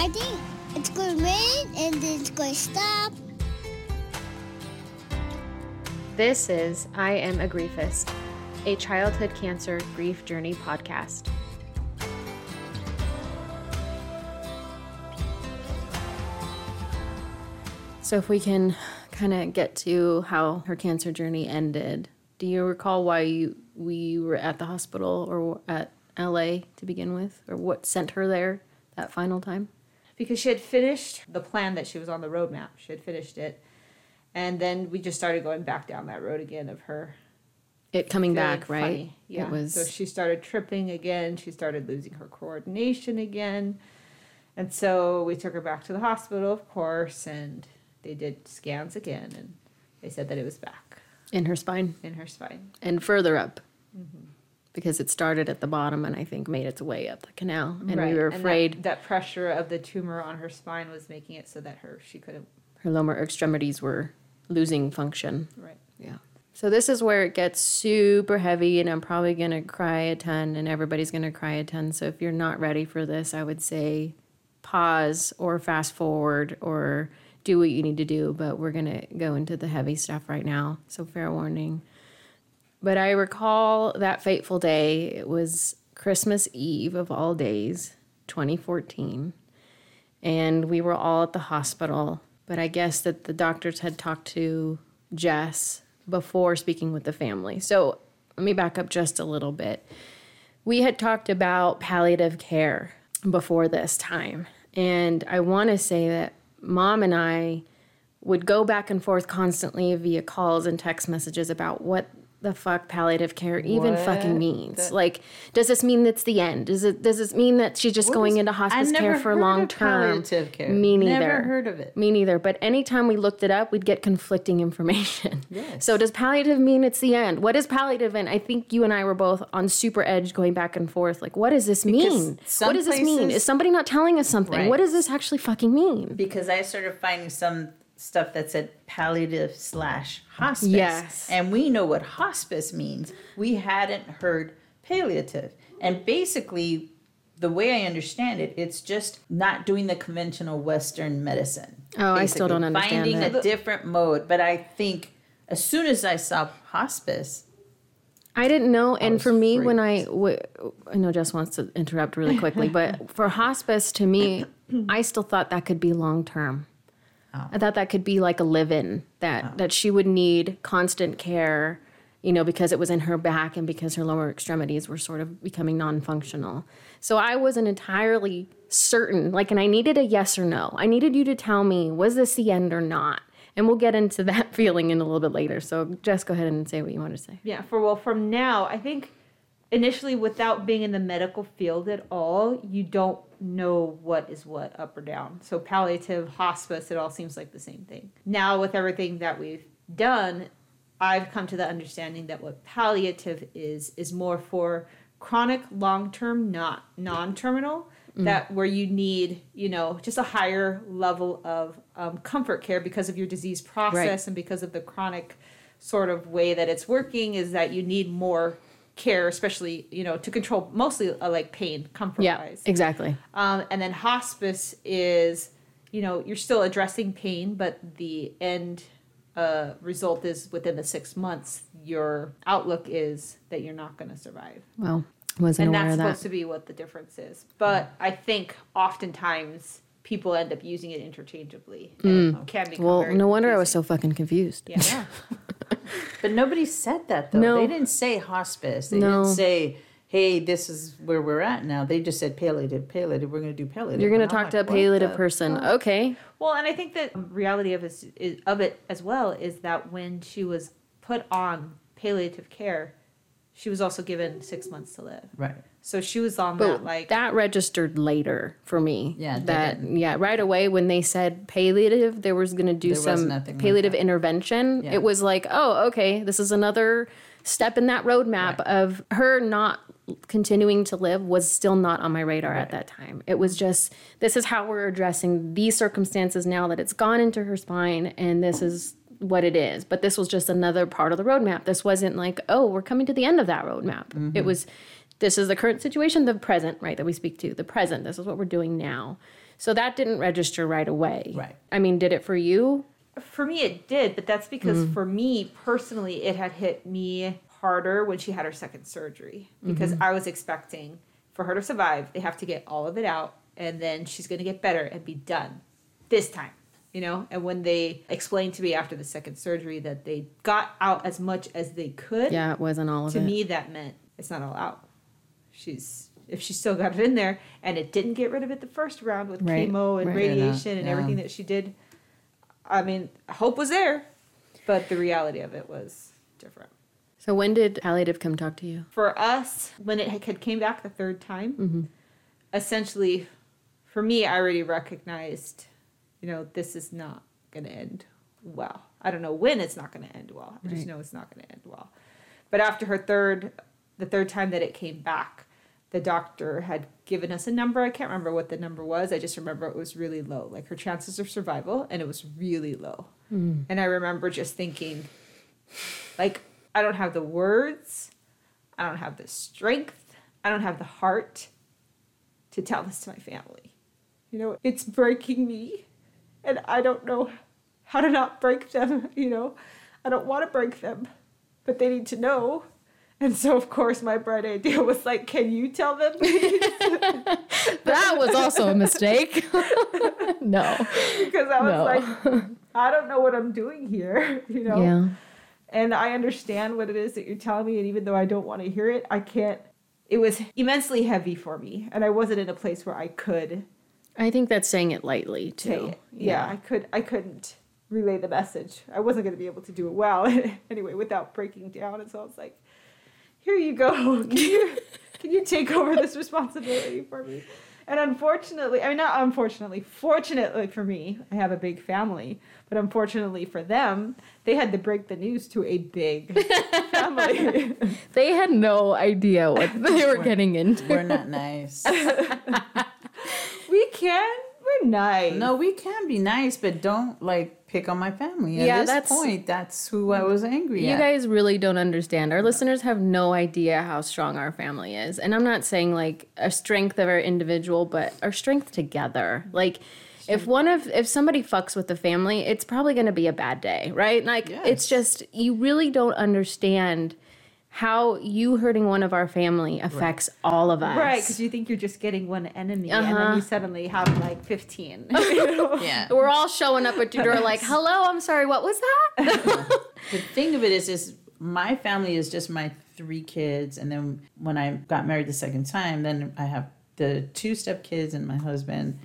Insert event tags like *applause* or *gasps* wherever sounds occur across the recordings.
I think it's going to rain and then it's going to stop. This is I Am a Griefist, a childhood cancer grief journey podcast. So, if we can kind of get to how her cancer journey ended, do you recall why you, we were at the hospital or at LA to begin with, or what sent her there that final time? Because she had finished the plan that she was on the roadmap. She had finished it. And then we just started going back down that road again of her It coming back, right? Yeah. It was So she started tripping again. She started losing her coordination again. And so we took her back to the hospital, of course, and they did scans again and they said that it was back in her spine in her spine. and further up. Mm-hmm. Because it started at the bottom and I think made its way up the canal. And Right. we were that- afraid that, pressure of the tumor on her spine was making it so that her she couldn't her lower extremities were losing function. right. Yeah. So this is where it gets super heavy, and I'm probably gonna cry a ton, and everybody's gonna cry a ton. So if you're not ready for this, I would say pause or fast forward or do what you need to do. But we're gonna go into the heavy stuff right now. So fair warning. But I recall that fateful day. It was Christmas Eve of all days, 2014 and we were all at the hospital. But I guess that the doctors had talked to Jess before speaking with the family. So let me back up just a little bit. We had talked about palliative care before this time, and I want to say that mom and I would go back and forth constantly via calls and text messages about what the fuck palliative care even fucking means. like, does this mean it's the end? Does it does this mean that she's just going is- into hospice care for long term? palliative care. Me neither. Never heard of it. Me neither. But anytime we looked it up, we'd get conflicting information. Yes. So does palliative mean it's the end? What is palliative? And I think you and I were both on super edge going back and forth. Like, what does this mean? What does this mean? Is somebody not telling us something? Right. What does this actually fucking mean? because I started finding some stuff that said palliative slash hospice. Yes. And we know what hospice means. We hadn't heard palliative. And basically, the way I understand it, it's just not doing the conventional Western medicine. Oh, I still don't understand Finding that. a different mode. But I think as soon as I saw hospice, I didn't know, and for me, when I, freaked. w- I know Jess wants to interrupt really quickly, *laughs* but for hospice, to me, I still thought that could be long term. I thought that could be like a live-in that oh. that she would need constant care, you know, because it was in her back and because her lower extremities were sort of becoming non-functional. So I wasn't entirely certain, like, and I needed a yes or no. I needed you to tell me was this the end or not, and we'll get into *laughs* that feeling in a little bit later. So just go ahead and say what you want to say. Yeah, for well, from now, I think initially, without being in the medical field at all, you don't know what is what up or down. So, palliative, hospice, it all seems like the same thing. Now, with everything that we've done, I've come to the understanding that what palliative is, is more for chronic, long term, not non terminal. That where you need, you know, just a higher level of um, comfort care because of your disease process and because of the chronic sort of way that it's working is that you need more care, especially you know to control mostly uh, like pain, comfort Yeah, wise. exactly. Um, and then hospice is, you know, you're still addressing pain, but the end uh, result is within the six months, your outlook is that you're not going to survive. Well, wasn't And aware that's of that. supposed to be what the difference is. But I think oftentimes people end up using it interchangeably. And it can become Mm. well, very no wonder I was so fucking confused. Yeah. *laughs* *laughs* But nobody said that though. No. They didn't say hospice. They No. didn't say, "Hey, this is where we're at now." They just said palliative, palliative. We're going to do palliative. You're going to talk to a palliative the person. Okay. Well, and I think that reality of is, is of it as well is that when she was put on palliative care, she was also given six months to live. Right. So she was on But that like that registered later for me. Yeah, that that didn't. yeah, right away when they said palliative, there was going to do There some nothing like palliative intervention. Yeah. It was like, oh, okay, this is another step in that roadmap Right. of her not continuing to live was still not on my radar at that time. It was just this is how we're addressing these circumstances now that it's gone into her spine and this is what it is. But this was just another part of the roadmap. This wasn't like, oh, we're coming to the end of that roadmap. Mm-hmm. It was this is the current situation, the present, right, that we speak to, the present. This is what we're doing now. So that didn't register right away. Right. I mean, did it for you? For me, it did, but that's because Mm-hmm. for me personally, it had hit me harder when she had her second surgery because Mm-hmm. I was expecting for her to survive, they have to get all of it out and then she's going to get better and be done this time, you know? And when they explained to me after the second surgery that they got out as much as they could, Yeah, it wasn't all of to it. To me that meant it's not all out. She's if she still got it in there and it didn't get rid of it the first round with Right, chemo and right. radiation and Yeah. everything that she did. I mean, hope was there, but the reality of it was different. so when did palliative come talk to you? For us, when it had came back the third time, mm-hmm. essentially, for me, I already recognized, you know, this is not going to end well. I don't know when it's not going to end well. I just know it's not going to end well. But after her third, the third time that it came back, the doctor had given us a number. I can't remember what the number was. I just remember it was really low, like her chances of survival, and it was really low. Hmm. And I remember just thinking, like, I don't have the words, I don't have the strength, I don't have the heart to tell this to my family. You know, it's breaking me, and I don't know how to not break them. *laughs* You know, I don't want to break them, but they need to know. And so, of course, my bright idea was like, "Can you tell them?" *laughs* That was also a mistake. *laughs* no. because I was No. like, "I don't know what I'm doing here." *laughs* You know. Yeah. and I understand what it is that you're telling me, and even though I don't want to hear it, I can't. It was immensely heavy for me, and I wasn't in a place where I could I think that's saying it lightly too. it. Yeah, I could. I couldn't relay the message. I wasn't going to be able to do it well anyway without breaking down. And so I was like, "Here you go. *laughs* Can you, can you take over this responsibility for me?" And unfortunately, I mean, not unfortunately, fortunately for me, I have a big family. But unfortunately for them, they had to break the news to a big family. *laughs* They had no idea what they were getting into. We're not nice. *laughs* we can. We're nice. No, we can be nice, but don't like pick on my family. At Yeah, this that's- point, that's who I mm. was angry You at. guys really don't understand. Our listeners have no idea how strong our family is. And I'm not saying like a strength of our individual, but our strength together. Like if one of if somebody fucks with the family, it's probably going to be a bad day, right? Like it's just you really don't understand how you hurting one of our family affects all of us. Right, because you think you're just getting one enemy, and then Uh-huh. you suddenly have like 15. *laughs* yeah. We're all showing up at your door like, *laughs* "Hello, I'm sorry, what was that?" *laughs* the thing of it is, is my family is just my three kids, and then when I got married the second time, then I have the two step kids and my husband.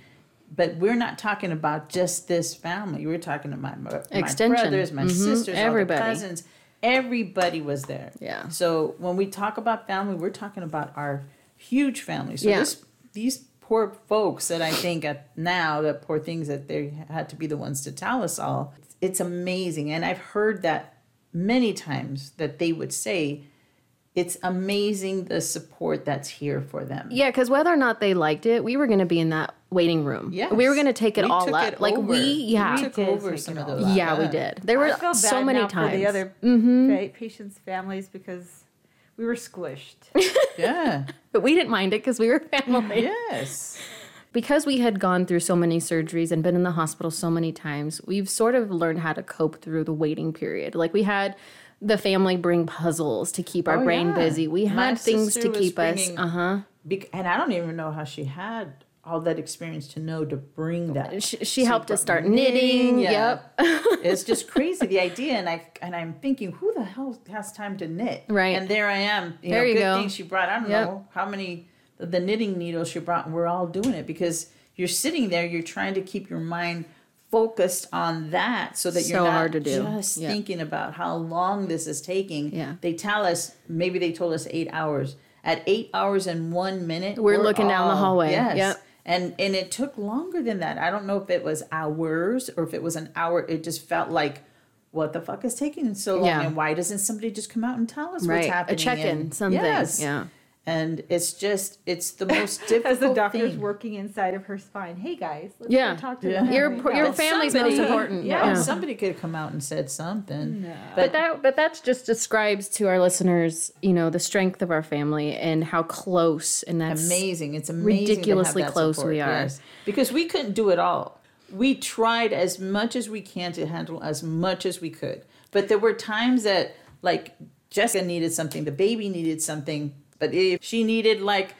But we're not talking about just this family. We're talking about my, my Extension. brothers, my Mhm. sisters, Everybody. all the cousins. Everybody was there. Yeah. So when we talk about family, we're talking about our huge family. So Yeah. this, these poor folks that I think at now, the poor things that they had to be the ones to tell us all, it's amazing. And I've heard that many times that they would say, it's amazing the support that's here for them. Yeah, because whether or not they liked it, we were going to be in that waiting room. Yeah, we were going to take it We all took up. it like over. we, yeah, We took did over some of those. yeah, we did. There were so many now times. for the other Mhm. patients' families because we were squished. *laughs* Yeah. but we didn't mind it because we were family. yes. Because we had gone through so many surgeries and been in the hospital so many times, we've sort of learned how to cope through the waiting period. Like we had the family bring puzzles to keep our Oh, brain yeah. busy. We My had things to keep us. Uh huh. Bec- and I don't even know how she had all that experience to know to bring that. She, she helped us start knitting. yeah. Yep. *laughs* it's just *laughs* crazy the idea, and I and I'm thinking, who the hell has time to knit? Right. And there I am. You There know, you good go. thing she brought. I don't Yep. know how many the, the knitting needles she brought. And we're all doing it because you're sitting there. You're trying to keep your mind focused on that so that So you're not hard to do. just Yeah. thinking about how long this is taking. Yeah. They tell us maybe they told us eight hours. At eight hours and one minute, We're looking down the hallway. Yes. Yep. And and it took longer than that. I don't know if it was hours or if it was an hour. It just felt like, what the fuck is taking so long? Yeah. And why doesn't somebody just come out and tell us Right. what's happening? A check-in, And- something. Yes. Yeah. And it's just it's the *laughs* most difficult As the doctor's thing. working inside of her spine. Hey guys, let's Yeah. talk to Yeah. the Your your No. family's Somebody- most important. Yeah, Yeah. somebody could have come out and said something. No. But that but that just describes to our listeners, you know, the strength of our family and how close and that's amazing. It's amazing. ridiculously to have that close support, we are. yes. Because we couldn't do it all. We tried as much as we can to handle as much as we could. But there were times that like Jessica needed something, the baby needed something, but if she needed like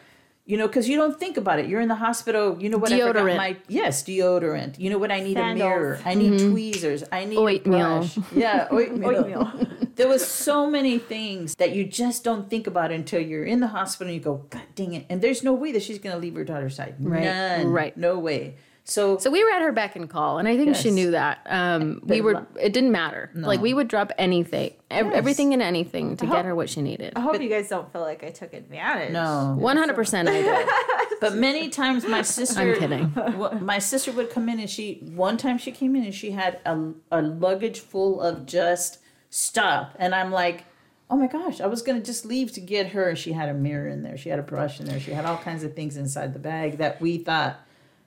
you know, because you don't think about it. You're in the hospital. You know what? I Deodorant. forgot my yes, deodorant. You know what? I need Sandals. a mirror. I need mm-hmm. tweezers. I need Oatmeal. Yeah, *laughs* oatmeal. Oatmeal. *laughs* There was so many things that you just don't think about until you're in the hospital and you go, God dang it. And there's no way that she's gonna leave her daughter's side. Right, None. right. No way. So, So we were at her beck and call, and I think she knew that. Um, we were. lo- It didn't matter. Like we would drop anything, ev- Yes. everything and anything to hope- get her what she needed. I hope you guys don't feel like I took advantage. no. One hundred percent, I did. *laughs* But many times my *laughs* sister I'm kidding. *laughs* My sister would come in and she one time she came in and she had a, a luggage full of just stuff. And I'm like, oh my gosh, I was gonna just leave to get her. And she had a mirror in there, she had a brush in there, she had all kinds of things inside the bag that we thought,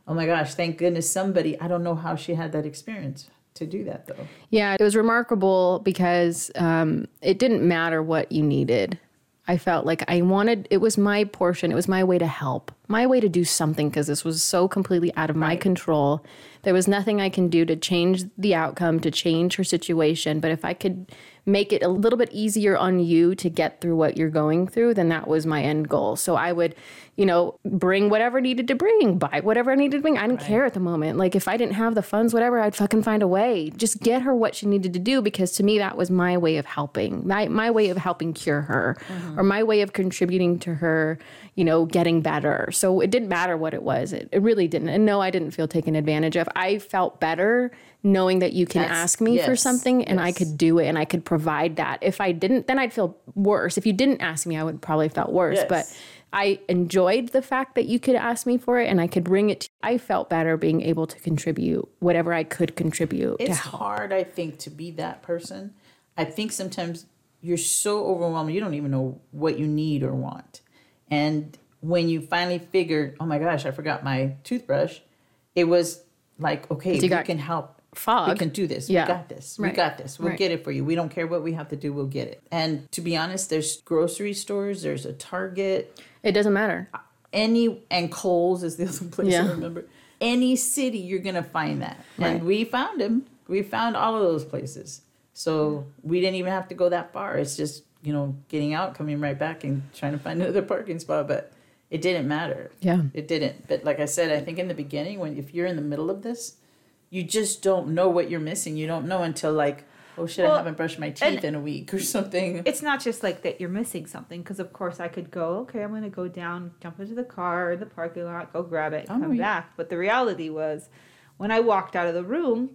oh my gosh, thank goodness somebody I don't know how she had that experience to do that though. Yeah, it was remarkable because um, it didn't matter what you needed. I felt like I wanted, it was my portion, it was my way to help, my way to do something because this was so completely out of my control. There was nothing I can do to change the outcome, to change her situation. But if I could make it a little bit easier on you to get through what you're going through, then that was my end goal. So I would, you know, bring whatever needed to bring, buy whatever I needed to bring. I didn't care at the moment. Like if I didn't have the funds, whatever, I'd fucking find a way. Just get her what she needed to do because to me that was my way of helping. My my way of helping cure her mm-hmm. or my way of contributing to her, you know, getting better. So it didn't matter what it was. It, it really didn't. And no, I didn't feel taken advantage of. I felt better knowing that you can That's- ask me for something and I could do it and I could provide that. If I didn't, then I'd feel worse. If you didn't ask me, I would probably have felt worse. Yes. But I enjoyed the fact that you could ask me for it and I could bring it to I felt better being able to contribute whatever I could contribute to It's hard, I think, to be that person. I think sometimes you're so overwhelmed, you don't even know what you need or want. And when you finally figured, oh my gosh, I forgot my toothbrush, it was like, okay, you got can help. Fog. We can do this. Yeah. We got this. We got this. We'll Right. get it for you. We don't care what we have to do, we'll get it. And to be honest, there's grocery stores, there's a Target, It doesn't matter. any and Kohl's is the *laughs* other place Yeah. I remember. Any city you're gonna find that, Right. and we found him. We found all of those places, so we didn't even have to go that far. It's just you know getting out, coming right back, and trying to find *laughs* another parking spot. But it didn't matter. Yeah. It didn't. But like I said, I think in the beginning, when if you're in the middle of this, you just don't know what you're missing. You don't know until like, oh shit, Well, I haven't brushed my teeth in a week or something. *laughs* It's not just like that you're missing something because of course I could go, okay, I'm gonna go down, jump into the car in the parking lot, go grab it, and Oh, come yeah. back. But the reality was when I walked out of the room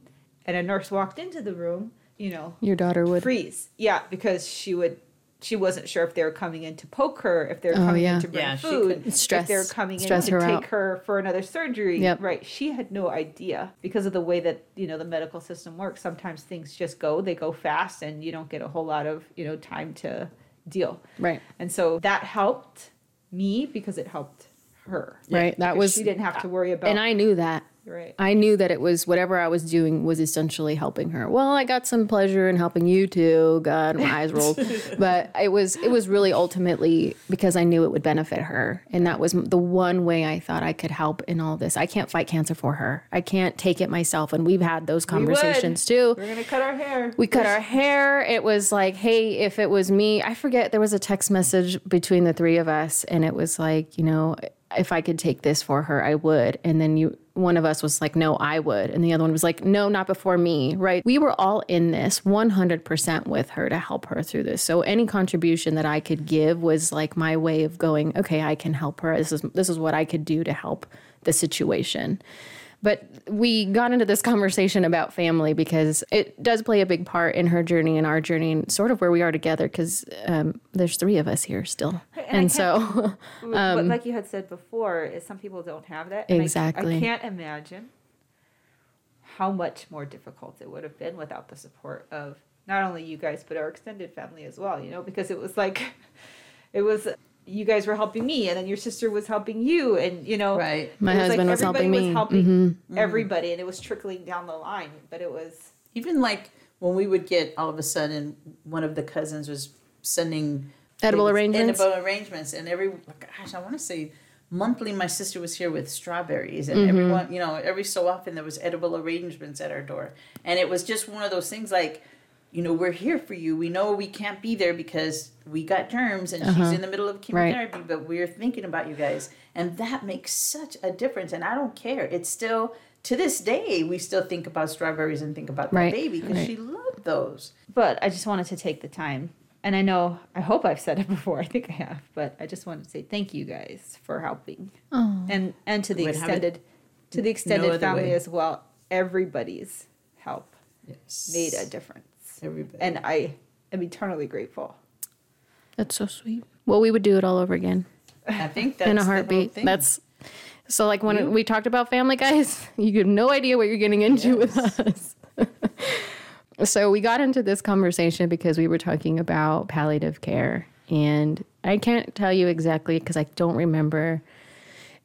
and a nurse walked into the room, you know, Your daughter would. freeze. Yeah, because she would she wasn't sure if they were coming in to poke her, if they were Oh, coming yeah. in to bring Yeah, food, Stress- if they were coming in to her take out. her for another surgery. Yep. Right. She had no idea because of the way that, you know, the medical system works. Sometimes things just go, they go fast and you don't get a whole lot of, you know, time to deal. Right. And so that helped me because it helped her. Right. That was she didn't have to worry about and I knew that. Right. I knew that it was whatever I was doing was essentially helping her. Well, I got some pleasure in helping you too. God, my eyes rolled. *laughs* But it was it was really ultimately because I knew it would benefit her, and that was the one way I thought I could help in all this. I can't fight cancer for her. I can't take it myself, and we've had those We conversations too. We're gonna cut our hair. We cut our hair. It was like, hey, if it was me, I forget there was a text message between the three of us, and it was like, you know, if I could take this for her, I would. And then you, one of us was like, no, I would, and the other one was like, no, not before me. Right? We were all in this 100% with her to help her through this. So any contribution that I could give was like my way of going, okay, I can help her. This is this is what I could do to help the situation. But we got into this conversation about family because it does play a big part in her journey and our journey and sort of where we are together because um, there's three of us here still. And And, so, *laughs* *laughs* but like you had said before, is some people don't have that. and I- Exactly. I, can't imagine how much more difficult it would have been without the support of not only you guys but our extended family as well. You know, because it was like, *laughs* it was you guys were helping me, and then your sister was helping you, and you know, Right. My it husband was everybody helping me. Mm-hmm. helping everybody, and it was trickling down the line. But it was Even like when we would get all of a sudden one of the cousins was sending Edible arrangements? edible arrangements, and every gosh, I want to say monthly my sister was here with strawberries, and Mm-hmm. everyone you know every so often there was edible arrangements at our door, and it was just one of those things like. You know, we're here for you. We know we can't be there because we got germs and she's in the middle of Uh-huh. Right. chemotherapy, but we're thinking about you guys. And that makes such a difference. And I don't care. It's still, to this day, we still think about strawberries and think about the Right, baby because right. she loved those. but I just wanted to take the time. And I know, I hope I've said it *laughs* before. I think I have, but I just wanted to say thank you guys for helping, Oh. and and to the Would extended, to the extended other family way. as well. Everybody's help Yes. made a difference, Everybody. and I am eternally grateful. That's so sweet. Well, we would do it all over again I think that's *laughs* in a the heartbeat. thing. That's so like when You- we talked about family guys, *laughs* you have no idea what you're getting into with us. *laughs* so we got into this conversation because we were talking about palliative care and I can't tell you exactly because I don't remember.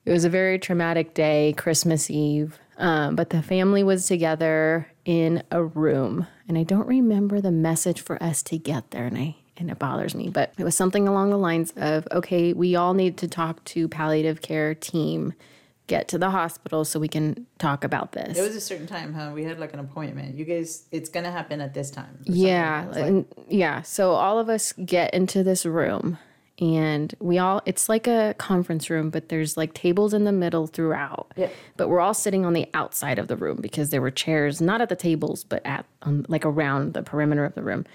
It was a very traumatic day, Christmas Eve, um, but the family was together in a room, and I don't remember the message for us to get there, and I and it bothers me, but it was something along the lines of, okay, we all need to talk to palliative care team, get to the hospital so we can talk about this. It was a certain time, huh? We had like an appointment. You guys, it's gonna happen at this time. Yeah, like, and yeah. So all of us get into this room, and we all. It's like a conference room, but there's like tables in the middle throughout. Yeah. But we're all sitting on the outside of the room because there were chairs, not at the tables, but at um, like around the perimeter of the room,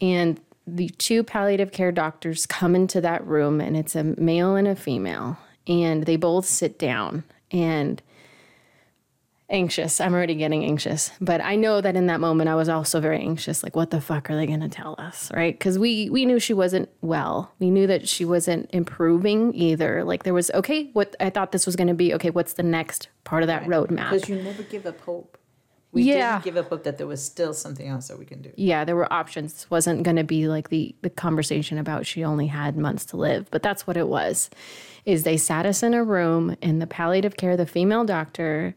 and the two palliative care doctors come into that room, and it's a male and a female, and they both sit down and anxious. I'm already getting anxious. But I know that in that moment I was also very anxious. Like, what the fuck are they gonna tell us? Right? Because we we knew she wasn't well. We knew that she wasn't improving either. Like there was okay, what I thought this was gonna be, okay, what's the next part of that roadmap? because you never give up hope. We Yeah. didn't give up hope that there was still something else that we can do. yeah, there were options. This wasn't going to be like the the conversation about she only had months to live, but that's what it was. Is they sat us in a room in the palliative care, the female doctor,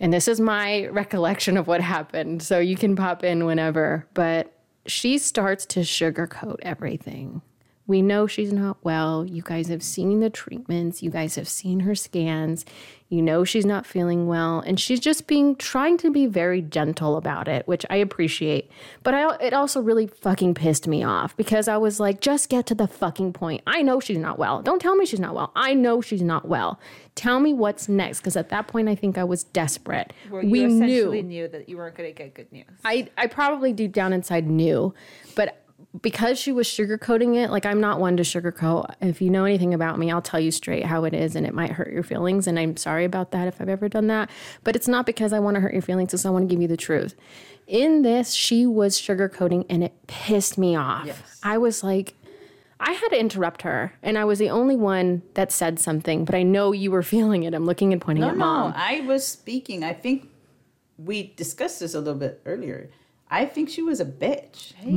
and this is my recollection of what happened. So you can pop in whenever, but she starts to sugarcoat everything. We know she's not well. You guys have seen the treatments. You guys have seen her scans. You know she's not feeling well. And she's just being, trying to be very gentle about it, which I appreciate. But I, it also really fucking pissed me off because I was like, just get to the fucking point. I know she's not well. Don't tell me she's not well. I know she's not well. Tell me what's next. Because at that point, I think I was desperate. You we essentially knew. knew that you weren't going to get good news. I, I probably deep down inside knew, but because she was sugarcoating it, like I'm not one to sugarcoat. If you know anything about me, I'll tell you straight how it is, and it might hurt your feelings. And I'm sorry about that if I've ever done that. But it's not because I want to hurt your feelings, it's I want to give you the truth. In this, she was sugarcoating, and it pissed me off. Yes. I was like, I had to interrupt her, and I was the only one that said something. But I know you were *laughs* feeling it. I'm looking and pointing No, at no, mom. I was speaking. I think we discussed this a little bit earlier. I think she was a bitch because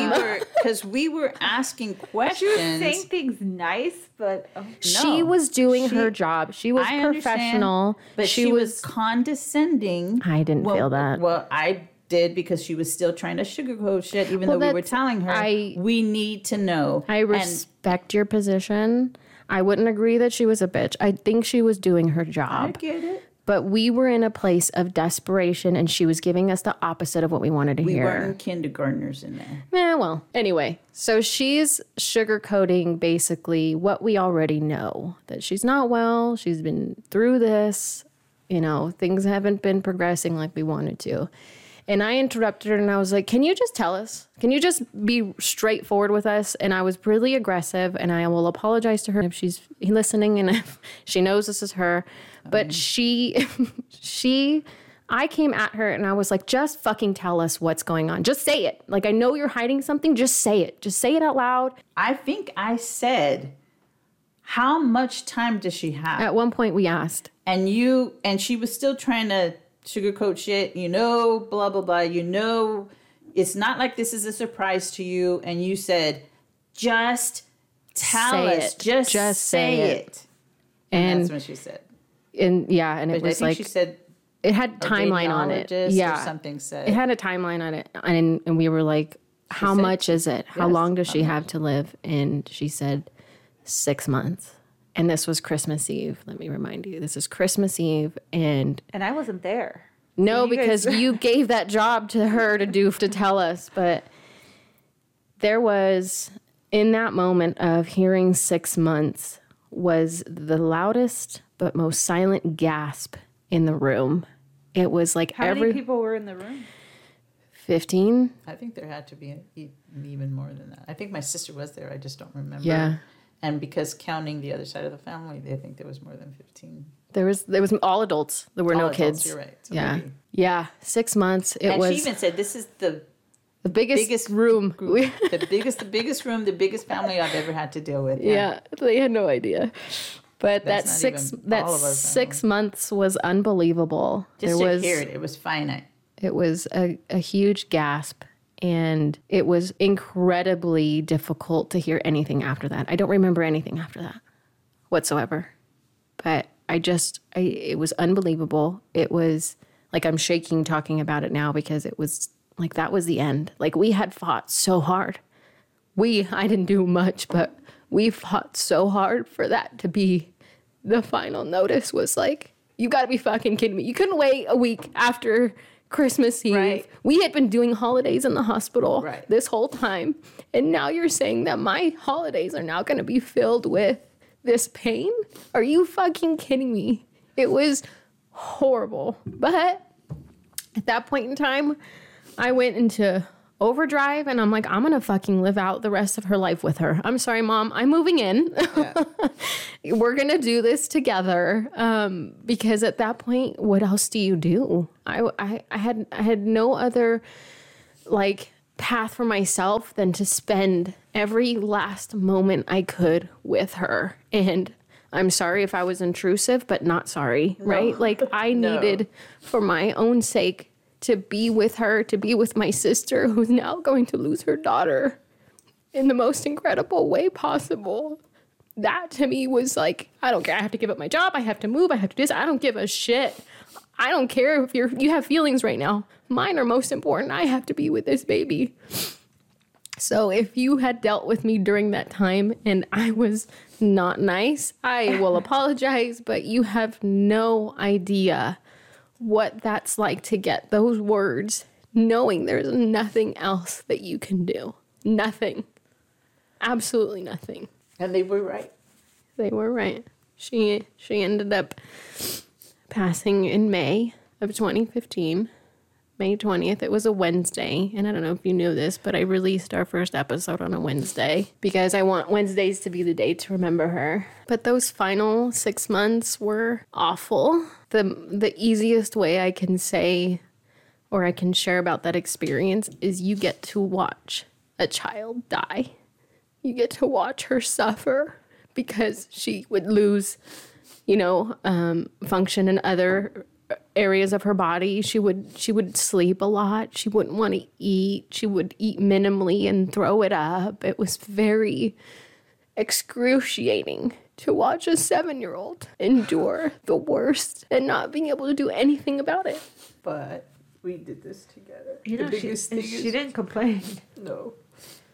we were because we were *laughs* asking questions. She was saying things nice, but oh, she was doing she- her job. She was I professional. but she, was, condescending. I didn't well, feel that. Well, I did because she was still trying to sugarcoat shit, even Well, though we were telling her I- we need to know. I And respect your position. I wouldn't agree that she was a bitch. I think she was doing her job. I get it. But we were in a place of desperation and she was giving us the opposite of what we wanted to We hear. We weren't kindergartners in there. Eh, well, anyway, so she's sugarcoating basically what we already know that she's not well, she's been through this, you know, things haven't been progressing like we wanted to. And I interrupted her and I was like, Can you just tell us? Can you just be straightforward with us? And I was really aggressive and I will apologize to her if she's listening and *laughs* if she knows this is her. But um, she, *laughs* she, I came at her and I was like, just fucking tell us what's going on. Just say it. Like, I know you're hiding something. Just say it. Just say it out loud. I think I said, "How much time does she have?" At one point, we asked. and you and she was still trying to sugarcoat shit you know blah blah blah you know it's not like this is a surprise to you and you said just Tell say us. it. Just, Just say, say it. it. And, And that's what she said. And yeah, and But it I was think like she said it had timeline on it. radiologist Yeah, or something said. it had a timeline on it, and and we were like, "How said- much is it? How Yes, long does how she have to live?" And she said, six months." And this was Christmas Eve. Let me remind you, this is Christmas Eve, and And I wasn't there. no, you guys- because you *laughs* gave that job to her to do to tell us, but there was in that moment of hearing six months was the loudest but most silent gasp in the room. It was like How every many people were in the room? 15 I think there had to be even more than that. I think my sister was there. I just don't remember. Yeah. And because counting the other side of the family, they think there was more than 15. there was there was all adults there were All no adults, kids You're right. So yeah maybe- yeah six months it and was she even said, "This is the the biggest, biggest room group, the biggest, the biggest room, the biggest family I've ever had to deal with." yeah. they had no idea but that That's not six that all of our six months was unbelievable Just there to was hear it, it was finite. It was a, a huge gasp. And it was incredibly difficult to hear anything after that. I don't remember anything after that whatsoever. But I just, I, it was unbelievable. It was like I'm shaking talking about it now because it was like that was the end. Like we had fought so hard. We, I didn't do much, but we fought so hard for that to be the final notice was like, you gotta be fucking kidding me. You couldn't wait a week after Christmas Eve. Right. We had been doing holidays in the hospital Right. this whole time. And now you're saying that my holidays are now gonna be filled with this pain? Are you fucking kidding me? It was horrible. But at that point in time, I went into overdrive and I'm like, I'm gonna fucking live out the rest of her life with her. I'm sorry, mom, I'm moving in. *laughs* We're gonna do this together. Um, because at that point, what else do you do? I, I, I had I had no other like path for myself than to spend every last moment I could with her. And I'm sorry if I was intrusive, but not sorry, right? Like I *laughs* needed for my own sake to be with her, to be with my sister who's now going to lose her daughter in the most incredible way possible. That to me was like, I don't care. I have to give up my job. I have to move. I have to do this. I don't give a shit. I don't care if you're you have feelings right now. Mine are most important. I have to be with this baby. So if you had dealt with me during that time and I was not nice, I will *laughs* apologize, but you have no idea what that's like to get those words knowing there's nothing else that you can do. Nothing. Absolutely nothing. And they were right. They were right. She she ended up passing in May of 2015. May 20th. It was a Wednesday. And I don't know if you knew this, but I released our first episode on a Wednesday because I want Wednesdays to be the day to remember her. But those final 6 months were awful. The the easiest way I can say or I can share about that experience is you get to watch a child die. You get to watch her suffer because she would lose, you know, um, function in other areas of her body. She would she would sleep a lot. She wouldn't want to eat. She would eat minimally and throw it up. It was very excruciating to watch a seven year old endure the worst and not being able to do anything about it. But we did this together. You know, the she, biggest and thing she is didn't complain. no.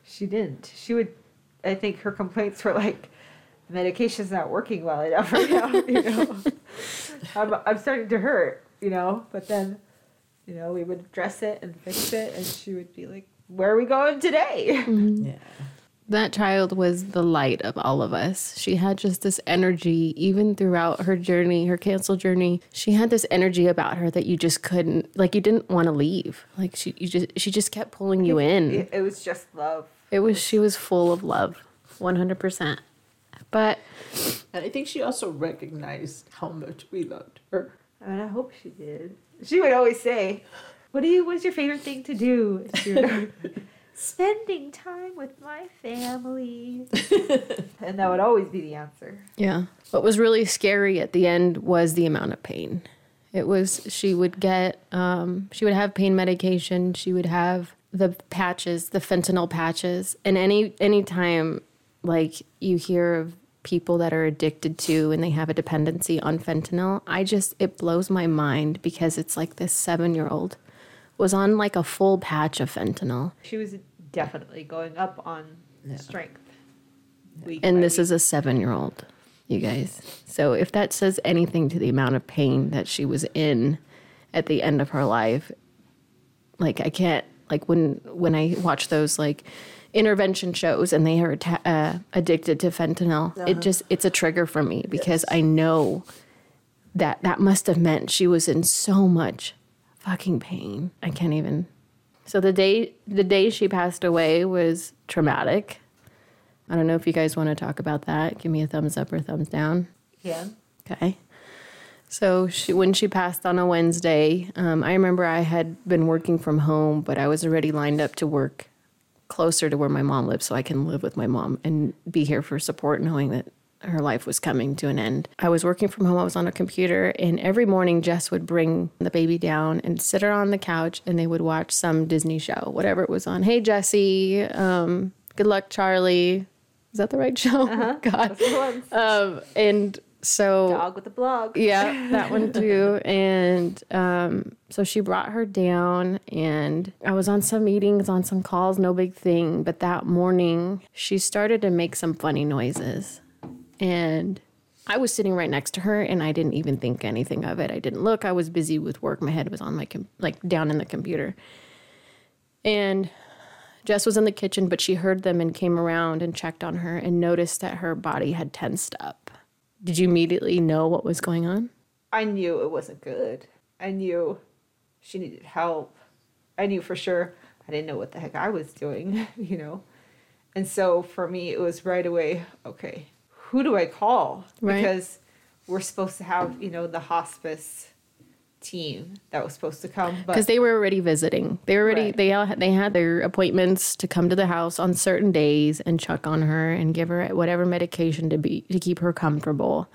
She didn't. She would. I think her complaints were like, the medication's not working well enough right now. *laughs* You know, *laughs* I'm I'm starting to hurt. You know, but then, you know, we would address it and fix it, and she would be like, "Where are we going today?" Mm-hmm. Yeah. That child was the light of all of us. She had just this energy, even throughout her journey, her cancer journey. She had this energy about her that you just couldn't, like, you didn't want to leave. Like, she, you just, she just kept pulling you in. It, it was just love. It was, she was full of love, 100%. But And I think she also recognized how much we loved her. I mean, I hope she did. She would always say, "What do you? What's your favorite thing to do?" *laughs* And she would, Spending time with my family, *laughs* and that would always be the answer. Yeah. What was really scary at the end was the amount of pain. It was she would get um, she would have pain medication. She would have the patches, the fentanyl patches, and any any time like you hear of people that are addicted to and they have a dependency on fentanyl. I just it blows my mind because it's like this 7-year-old was on like a full patch of fentanyl. She was definitely going up on strength. week And this week. is a 7-year-old, you guys. So if that says anything to the amount of pain that she was in at the end of her life, like I can't like when when I watch those like intervention shows and they are atta- uh, addicted to fentanyl, it just it's a trigger for me because I know that that must have meant she was in so much fucking pain. I can't even. So the day the day she passed away was traumatic. I don't know if you guys want to talk about that. Give me a thumbs up or thumbs down. yeah. Okay. So she, when she passed on a Wednesday, um, I remember I had been working from home, but I was already lined up to work closer to where my mom lives, so I can live with my mom and be here for support, knowing that her life was coming to an end. I was working from home. I was on a computer, and every morning Jess would bring the baby down and sit her on the couch, and they would watch some Disney show, whatever it was on. Hey Jessie, um, good luck, Charlie. Is that the right show? *laughs* God. Um, and so Dog with the blog. yeah, *laughs* that one too. And um, so she brought her down, and I was on some meetings, on some calls, no big thing. But that morning, she started to make some funny noises. And I was sitting right next to her, and I didn't even think anything of it. I didn't look. I was busy with work. My head was on my, com- like, down in the computer. And Jess was in the kitchen, but she heard them and came around and checked on her and noticed that her body had tensed up. Did you immediately know what was going on? I knew it wasn't good. I knew she needed help. I knew for sure. I didn't know what the heck I was doing, *laughs* you know. And so for me, it was right away, okay, who do I call? Right. Because we're supposed to have, you know, the hospice team that was supposed to come. But Because they were already visiting. They already Right. they all they had their appointments to come to the house on certain days and check on her and give her whatever medication to be to keep her comfortable.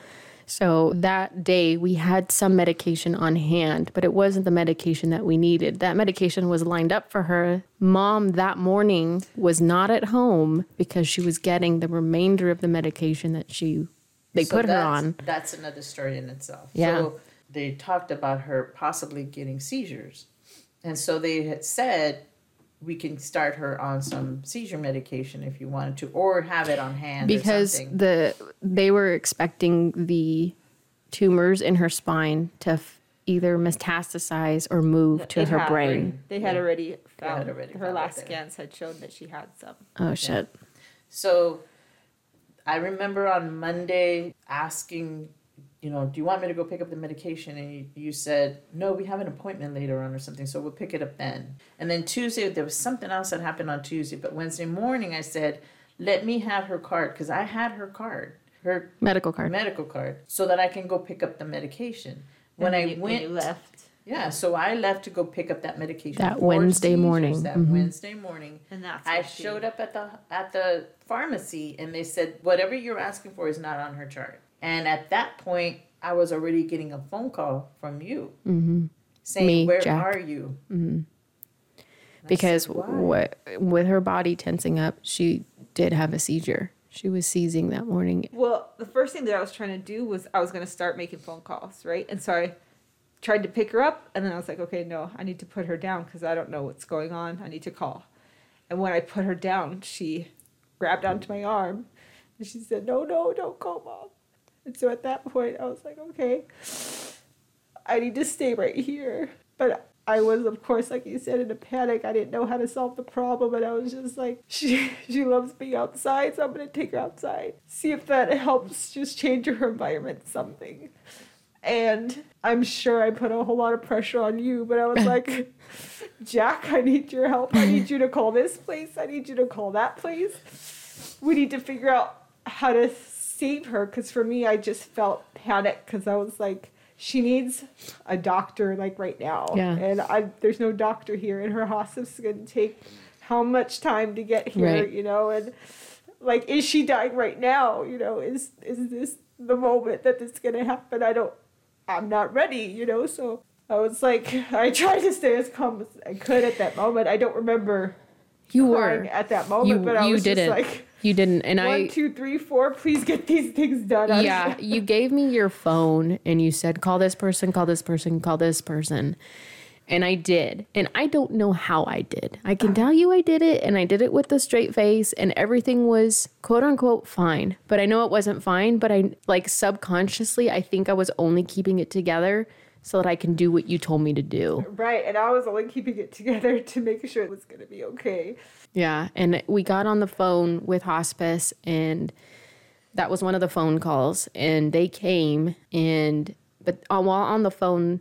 So that day we had some medication on hand, but it wasn't the medication that we needed. That medication was lined up for her. Mom that morning was not at home because she was getting the remainder of the medication that she they So put her on. That's another story in itself. Yeah. So they talked about her possibly getting seizures. And so they had said we can start her on some seizure medication if you wanted to, or have it on hand. because something. the they were expecting the tumors in her spine to f- either metastasize or move to it her brain. already- They had Yeah. already found already her found last there. scans had shown that she had some. Oh shit! So I remember on Monday asking, you know, do you want me to go pick up the medication? And you, you said, no, we have an appointment later on or something, so we'll pick it up then. And then Tuesday, there was something else that happened on Tuesday, but Wednesday morning I said, let me have her card, because I had her card, her Medical card. medical card, so that I can go pick up the medication. When And I you- went you left, yeah, so I left to go pick up that medication That Wednesday morning. That Mhm. Wednesday morning, and that's I what she- showed up at the at the pharmacy and they said whatever you're asking for is not on her chart. And at that point, I was already getting a phone call from you hmm saying, Me, "Where Jack. are you?" hmm Because said, what with her body tensing up, she did have a seizure. She was seizing that morning. Well, the first thing that I was trying to do was I was going to start making phone calls, right? And so I tried to pick her up, and then I was like, okay, no, I need to put her down because I don't know what's going on. I need to call. And when I put her down, she grabbed onto my arm and she said, no, no, don't call mom. And so at that point, I was like, okay, I need to stay right here. But I was, of course, like you said, in a panic. I didn't know how to solve the problem, and I was just like, *laughs* she she loves being outside, so I'm gonna take her outside, see if that helps just change her environment, something. And I'm sure I put a whole lot of pressure on you, but I was like, *laughs* Jack, I need your help. I need you to call this place. I need you to call that place. We need to figure out how to save her because for me, I just felt panic because I was like, she needs a doctor like right now. Yeah. And I there's no doctor here, and her hospice is going to take how much time to get here, Right. you know? And like, is she dying right now? You know, is is this the moment that this going to happen? I don't, I'm not ready, you know? So I was like, *laughs* I tried to stay as calm as I could at that moment. I don't remember You were. at that moment, You- but I you was just like, You didn't, and I One, two, three, four. Please get these things done. yeah, you gave me your phone and you said, call this person, call this person, call this person. And I did. And I don't know how I did. I can tell you I did it and I did it with a straight face and everything was quote unquote fine. But I know it wasn't fine, but I like subconsciously, I think I was only keeping it together so that I can do what you told me to do. Right, and I was only keeping it together *laughs* to make sure it was gonna be okay. Yeah. And we got on the phone with hospice, and that was one of the phone calls. And they came, and, but while on the phone,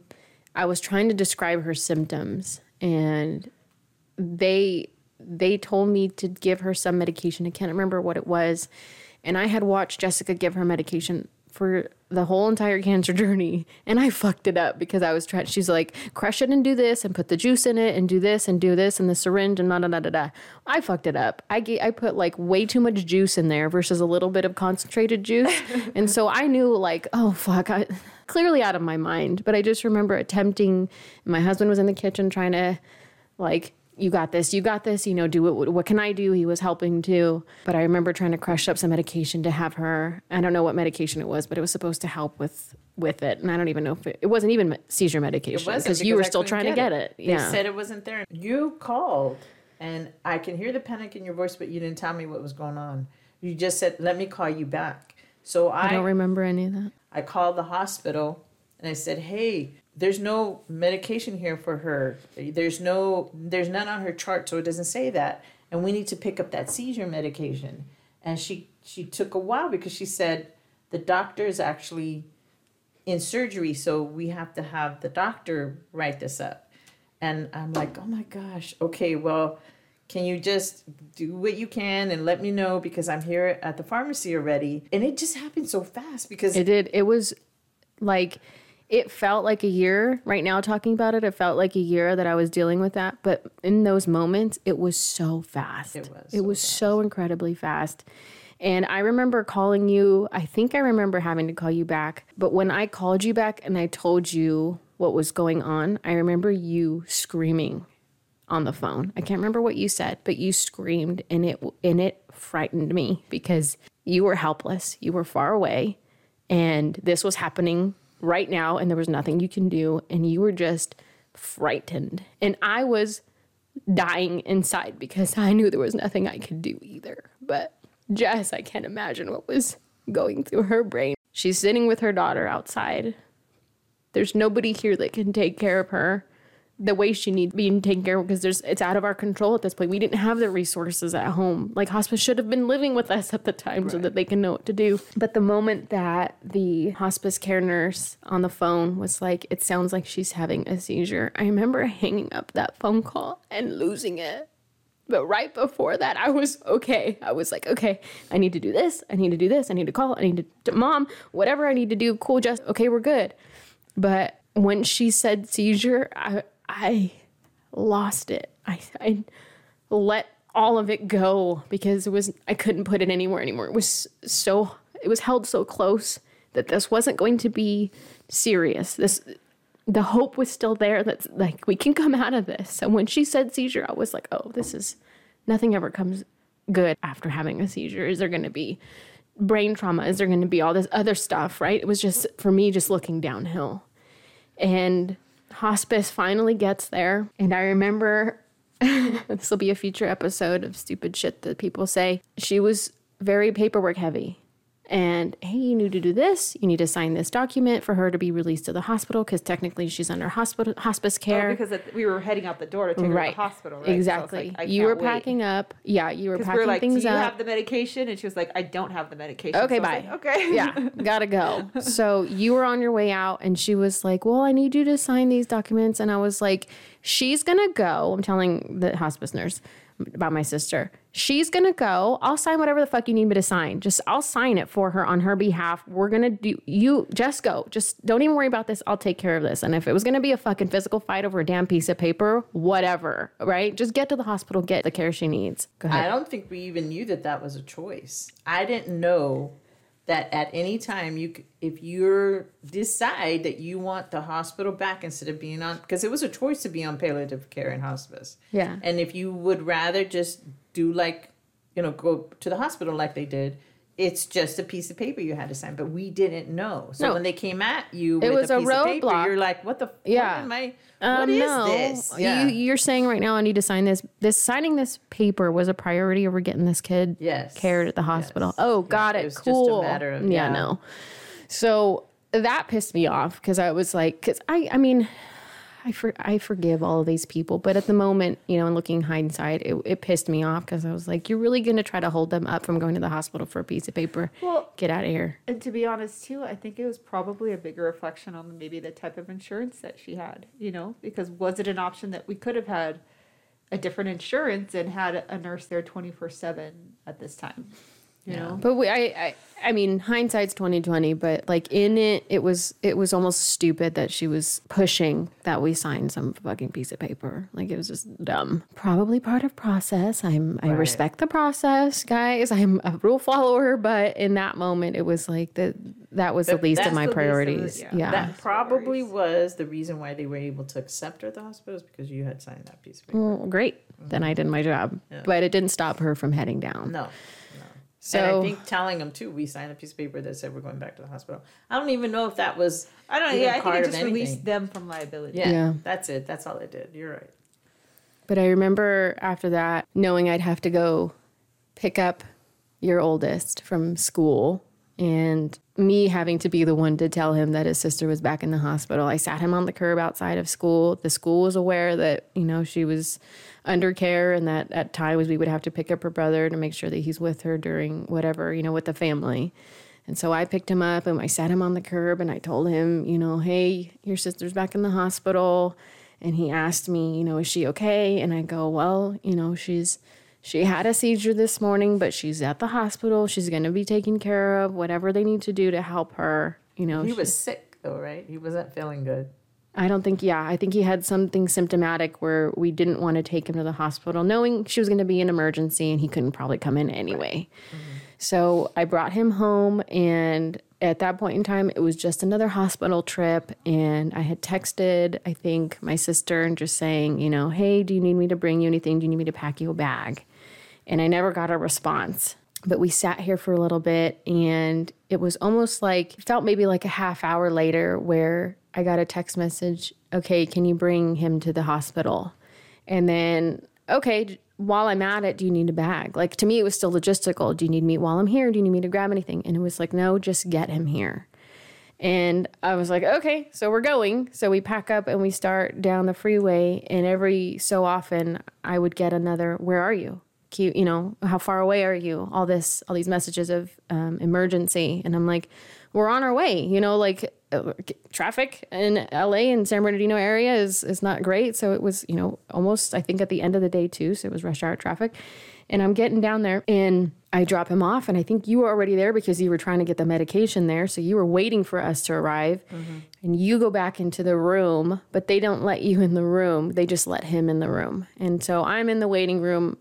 I was trying to describe her symptoms, and they, they told me to give her some medication. I can't remember what it was. And I had watched Jessica give her medication for the whole entire cancer *laughs* journey and I fucked it up because I was trying she's like crush it and do this and put the juice in it and do this and do this and the syringe and da da da da da. I fucked it up. I ga- I put like way too much juice in there versus a little bit of concentrated juice. *laughs* and so I knew like oh fuck I clearly out of my mind, but I just remember attempting my husband was in the kitchen trying to like you got this, you got this, you know, do it. What can I do? He was helping too. But I remember trying to crush up some medication to have her. I don't know what medication it was, but it was supposed to help with with it. And I don't even know if it, it wasn't even seizure medication wasn't because you were I still trying to get it. They Yeah. said it wasn't there. You called, and I can hear the panic in your voice, but you didn't tell me what was going on. You just said, "Let me call you back." So I I don't remember any of that. I called the hospital and I said, "Hey, there's no medication here for her. There's no there's none on her chart, so it doesn't say that. And we need to pick up that seizure medication." And she she took a while because she said the doctor is actually in surgery, so we have to have the doctor write this up. And I'm like, "Oh my gosh. Okay, well, can you just do what you can and let me know because I'm here at the pharmacy already?" And it just happened so fast because It did. It was like it felt like a year. Right now, talking about it, it felt like a year that I was dealing with that. But in those moments, it was so fast. It was It so was so incredibly fast. And I remember calling you. I think I remember having to call you back. But when I called you back and I told you what was going on, I remember you screaming on the phone. I can't remember what you said, but you screamed and it and it frightened me because you were helpless. You were far away and this was happening right now and there was nothing you can do and you were just frightened. And I was dying inside because I knew there was nothing I could do either. But Jess, I can't imagine what was going through her brain. She's sitting with her daughter outside. There's nobody here that can take care of her the way she needs being taken care of because there's it's out of our control at this point. We didn't have the resources at home. Like hospice should have been living with us at the time so that they can know what to do. But the moment that the hospice care nurse on the phone was like, "It sounds like she's having a seizure," I remember hanging up that phone call and losing it. But right before that, I was okay. I was like, okay, I need to do this. I need to do this. I need to call. I need to, to mom, whatever I need to do. Cool, just okay, we're good. But when she said seizure, I I lost it. I I let all of it go because it was I couldn't put it anywhere anymore. It was so it was held so close that this wasn't going to be serious. This the hope was still there that like we can come out of this. And when she said seizure, I was like, oh, this is nothing ever comes good after having a seizure. Is there going to be brain trauma? Is there going to be all this other stuff? Right? It was just for me just looking downhill. And hospice finally gets there. And I remember *laughs* this will be a future episode of stupid shit that people say. She was very paperwork heavy. And hey, you need to do this. You need to sign this document for her to be released to the hospital because technically she's under hospital hospice oh, care. Oh, because it, we were heading out the door to take her to the hospital, right? So Exactly. like, I you were wait. packing up. Yeah, you were packing we were like, things do you up. have the medication? And she was like, I don't have the medication. Okay, So bye. like, okay. yeah, gotta go. *laughs* So you were on your way out, and she was like, Well, I need you to sign these documents. And I was like, She's gonna go. I'm telling the hospice nurse about my sister. She's gonna go. I'll sign whatever the fuck you need me to sign. Just I'll sign it for her on her behalf. We're gonna do you just go. Just don't even worry about this. I'll take care of this. And if it was gonna be a fucking physical fight over a damn piece of paper, whatever, right? Just get to the hospital, get the care she needs. Go ahead. I don't think we even knew that that was a choice. I didn't know that at any time you, if you decide that you want the hospital back instead of being on, because it was a choice to be on palliative care and hospice. Yeah. And if you would rather just do like you know, go to the hospital like they did. It's just a piece of paper you had to sign, but we didn't know. So No. when they came at you, It with was a a piece of paper, roadblock. you're like, "What the? Yeah. What am I? Um, what is no, this? Yeah. You, you're saying right now I need to sign this. This signing this paper was a priority over getting this kid Yes. cared at the hospital. Yes. Oh, got It it. was just a cool. matter of- yeah, yeah. no. So that pissed me off because I was like, because I, I mean, I for, I forgive all of these people, but at the moment, you know, in looking hindsight, it, it pissed me off because I was like, you're really going to try to hold them up from going to the hospital for a piece of paper? Well, Get out of here. And to be honest, too, I think it was probably a bigger reflection on maybe the type of insurance that she had, you know, because was it an option that we could have had a different insurance and had a nurse there 24 7 at this time, you know? But we, I, I, I mean, hindsight's twenty twenty. But like in it, it was, it was almost stupid that she was pushing that we sign some fucking piece of paper. Like it was just dumb. Probably part of process. I'm, I respect the process, guys. I'm a rule follower, but in that moment, it was like that. That was the That- least of my the least of the- priorities. yeah. yeah. That probably was the reason why they were able to accept her at the hospital is because you had signed that piece of paper. Well, great. Then I mm-hmm. did my job, but it didn't stop her from heading down. No. So and I think telling them too, we signed a piece of paper that said we're going back to the hospital. I don't even know if that was. I don't Yeah, I think it just released them from liability. Yeah, Yeah. that's it. That's all it did. You're right. But I remember after that knowing I'd have to go pick up your oldest from school and me having to be the one to tell him that his sister was back in the hospital. I sat him on the curb outside of school. The school was aware that, you know, she was under care and that at times we would have to pick up her brother to make sure that he's with her during whatever, you know, with the family. And so I picked him up and I sat him on the curb and I told him, you know, hey, your sister's back in the hospital. And he asked me, you know, is she okay? And I go, well, you know, she's she had a seizure this morning, but she's at the hospital. She's going to be taken care of, whatever they need to do to help her. You know, He she- was sick though, right? He wasn't feeling good. I don't think, yeah, I think he had something symptomatic where we didn't want to take him to the hospital, knowing she was going to be an emergency and he couldn't probably come in anyway. Mm-hmm. So I brought him home, and at that point in time, it was just another hospital trip. And I had texted, I think, my sister and just saying, you know, hey, do you need me to bring you anything? Do you need me to pack you a bag? And I never got a response. But we sat here for a little bit, and it was almost like, felt maybe like a half hour later where I got a text message, okay, can you bring him to the hospital? And then, okay, while I'm at it, do you need a bag? Like to me, it was still logistical. Do you need me while I'm here? Do you need me to grab anything? And it was like, no, just get him here. And I was like, okay, so we're going. So we pack up and we start down the freeway. And every so often, I would get another, where are you? Cute, you know, how far away are you? All this, all these messages of um, emergency. And I'm like, we're on our way, you know, like uh, traffic in LA and San Bernardino area is, is not great. So it was, you know, almost, I think at the end of the day too. So it was rush hour traffic. And I'm getting down there and I drop him off. And I think you were already there because you were trying to get the medication there. So you were waiting for us to arrive. And you go back into the room, but they don't let you in the room. They just let him in the room. And so I'm in the waiting room.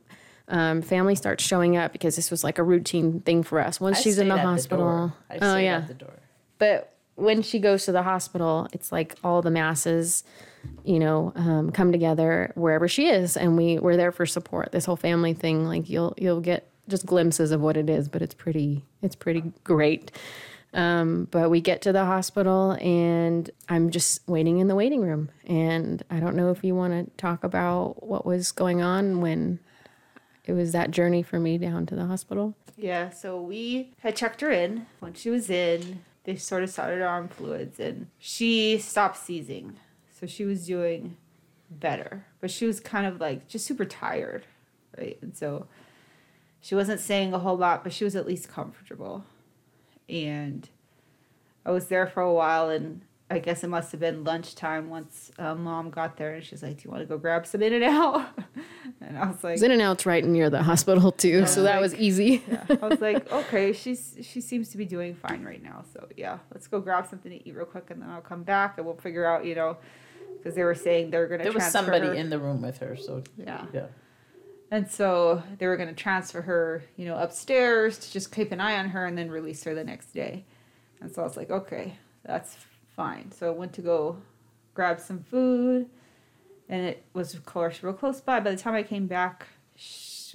Um, family starts showing up because this was like a routine thing for us. Once I she's in the hospital. door. I oh, yeah. at the door. But when she goes to the hospital, it's like all the masses, you know, um, come together wherever she is, and we we're there for support. This whole family thing, like you'll you'll get just glimpses of what it is, but it's pretty it's pretty great. Um, but we get to the hospital, and I'm just waiting in the waiting room, and I don't know if you want to talk about what was going on when it was that journey for me down to the hospital. Yeah, so we had checked her in. When she was in, they sort of started her arm fluids and she stopped seizing. So she was doing better. But she was kind of like just super tired, right? And so she wasn't saying a whole lot, but she was at least comfortable. And I was there for a while and I guess it must have been lunchtime once uh, mom got there and she's like, Do you want to go grab some In-N-Out? *laughs* And I was like, In and Out's right near the hospital too, so that was easy. yeah. I was like, *laughs* okay, she's she seems to be doing fine right now. So yeah, let's go grab something to eat real quick, and then I'll come back and we'll figure out, you know, because they were saying they're gonna. There was somebody her. in the room with her, so Yeah, yeah. and so they were gonna transfer her, you know, upstairs to just keep an eye on her and then release her the next day. And so I was like, okay, that's fine. So I went to go grab some food, and it was of course real close by. By the time I came back,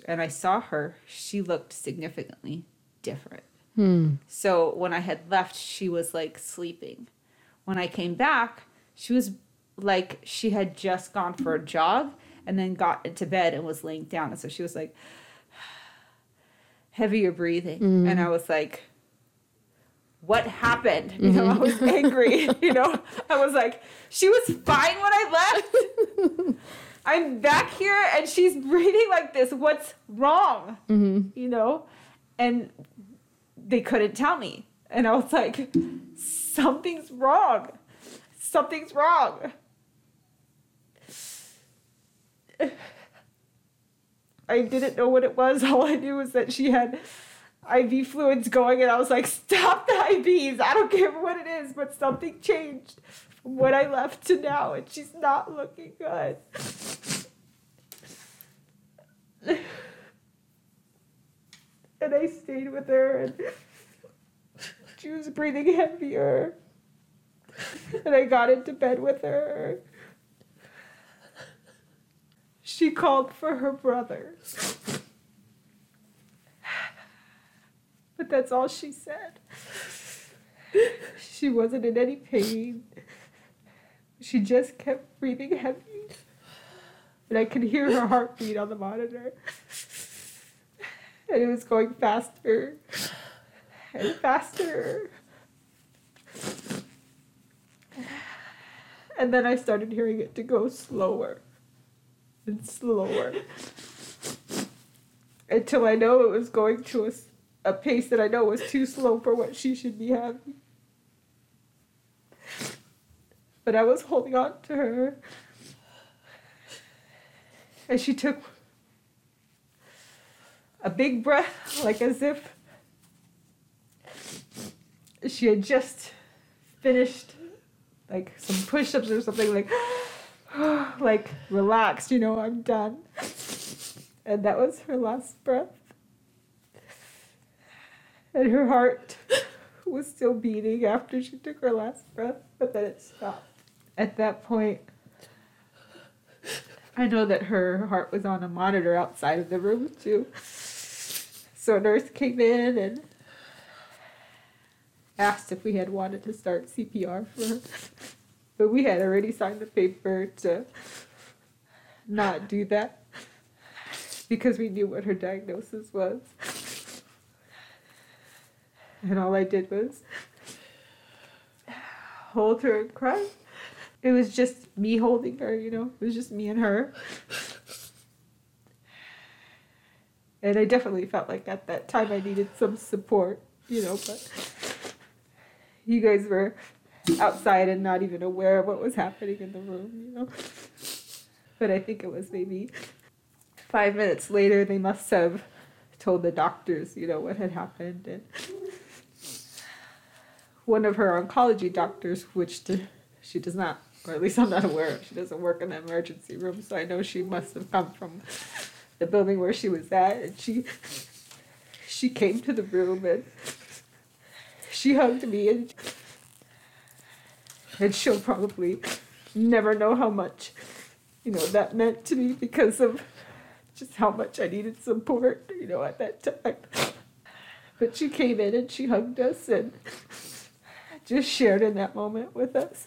and I saw her, she looked significantly different. Hmm. So when I had left, she was like sleeping. When I came back, she was like she had just gone for a jog and then got into bed and was laying down. And so she was like *sighs* heavier breathing. And I was like, what happened? *laughs* You know, I was mm-hmm. angry. *laughs* You know, I was like, she was fine when I left. *laughs* I'm back here and she's breathing like this. What's wrong? Mm-hmm. You know? And they couldn't tell me. And I was like, something's wrong. Something's wrong. *sighs* I didn't know what it was. All I knew was that she had IV fluids going, and I was like, stop the IVs. I don't care what it is, but something changed from when I left to now, and she's not looking good. and I stayed with her, and she was breathing heavier. And I got into bed with her. She called for her brother. But that's all she said. She wasn't in any pain. She just kept breathing heavy. And I could hear her heartbeat on the monitor. And it was going faster and faster. And then I started hearing it to go slower and slower until I know it was going to a, a pace that I know was too slow for what she should be having. But I was holding on to her. And she took a big breath, like as if she had just finished like some push ups or something, like, *gasps* like relaxed, you know, I'm done. And that was her last breath. And her heart was still beating after she took her last breath, but then it stopped. At that point, I know that her heart was on a monitor outside of the room too. So a nurse came in and asked if we had wanted to start CPR for her. But we had already signed the paper to not do that because we knew what her diagnosis was. And all I did was hold her and cry. It was just me holding her, you know, it was just me and her. And I definitely felt like at that time I needed some support, you know, but you guys were outside and not even aware of what was happening in the room, you know. But I think it was maybe five minutes later they must have told the doctors, you know, what had happened and one of her oncology doctors, which d- she does not, or at least I'm not aware of, she doesn't work in the emergency room, so I know she must have come from the building where she was at, and she she came to the room and she hugged me and and she'll probably never know how much you know that meant to me because of just how much I needed support, you know, at that time. But she came in and she hugged us and just shared in that moment with us.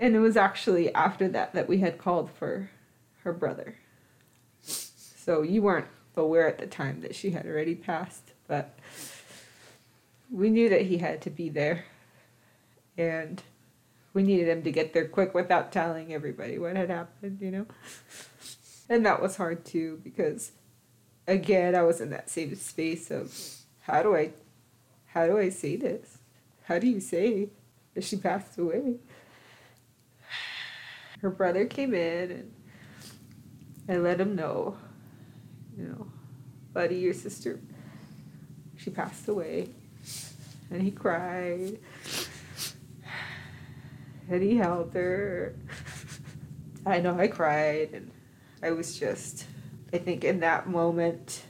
And it was actually after that that we had called for her brother. So you weren't aware at the time that she had already passed, but we knew that he had to be there. And we needed him to get there quick without telling everybody what had happened, you know? And that was hard too because again, I was in that same space of how do I how do I say this? How do you say that she passed away? Her brother came in and I let him know, you know, buddy, your sister, she passed away. And he cried. And he held her. I know I cried and I was just I think in that moment,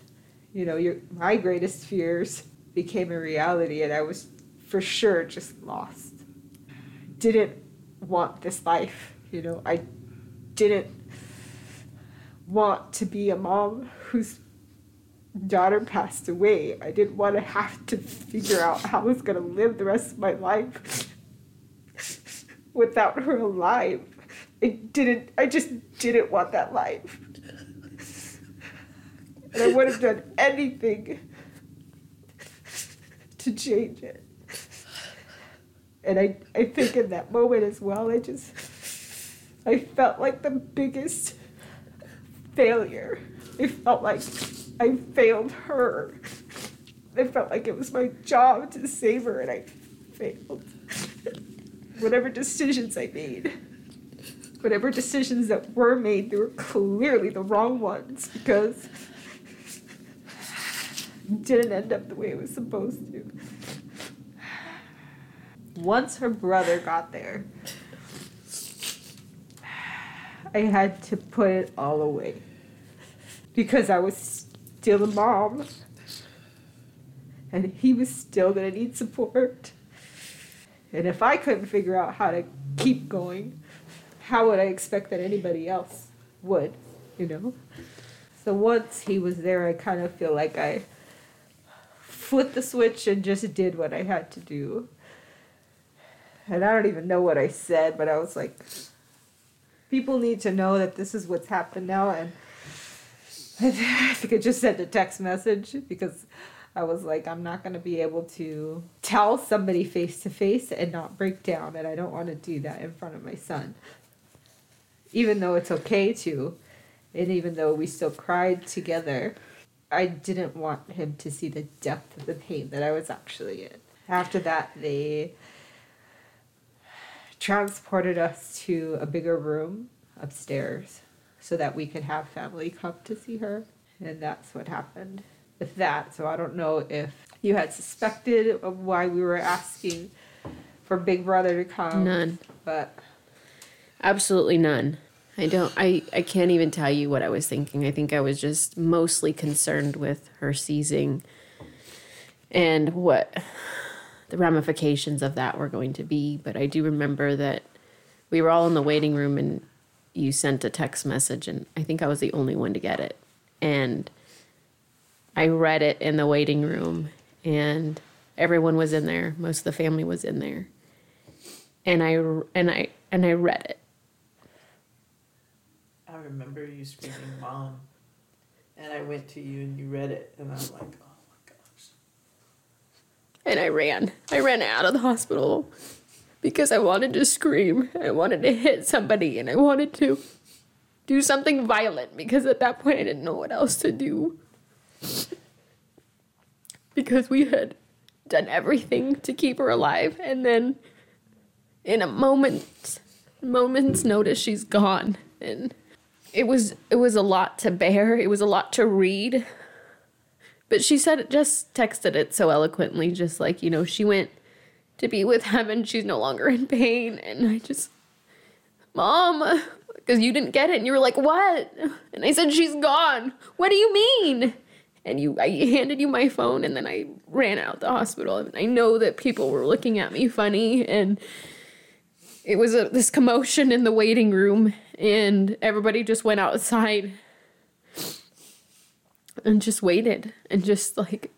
you know, your my greatest fears became a reality and I was for sure just lost. Didn't want this life, you know. I didn't want to be a mom whose daughter passed away, I didn't want to have to figure out how I was going to live the rest of my life without her alive. I didn't, I just didn't want that life. And I would have done anything to change it. And I, I think in that moment as well, I just, I felt like the biggest failure. I felt like I failed her. I felt like it was my job to save her, and I failed. Whatever decisions I made, whatever decisions that were made, they were clearly the wrong ones because it didn't end up the way it was supposed to. Once her brother got there, I had to put it all away because I was still a mom and he was still going to need support. And if I couldn't figure out how to keep going, how would I expect that anybody else would, you know? So once he was there, I kind of feel like I flipped the switch and just did what I had to do. And I don't even know what I said, but I was like, people need to know that this is what's happened now. And I think I just sent a text message because I was like, I'm not going to be able to tell somebody face to face and not break down. And I don't want to do that in front of my son. Even though it's okay to, and even though we still cried together, I didn't want him to see the depth of the pain that I was actually in. After that, they transported us to a bigger room upstairs so that we could have family come to see her. And that's what happened with that. So I don't know if you had suspected of why we were asking for Big Brother to come. None. But Absolutely none. I don't I I can't even tell you what I was thinking. I think I was just mostly concerned with her seizing and what the ramifications of that were going to be, but I do remember that we were all in the waiting room and you sent a text message and I think I was the only one to get it. And I read it in the waiting room and everyone was in there. Most of the family was in there. And I and I and I read it I remember you screaming, "Mom!" And I went to you and you read it, and I'm like! And I ran. I ran out of the hospital because I wanted to scream. I wanted to hit somebody and I wanted to do something violent because at that point I didn't know what else to do. Because we had done everything to keep her alive and then in a moment moment's notice she's gone and it was it was a lot to bear. It was a lot to read. But she said it just texted it so eloquently, just like, you know, she went to be with heaven. She's no longer in pain. And I just, Mom, because you didn't get it. And you were like, What? And I said, She's gone. What do you mean? And you, I handed you my phone and then I ran out the hospital. And I know that people were looking at me funny and it was a, this commotion in the waiting room and everybody just went outside and just waited and just like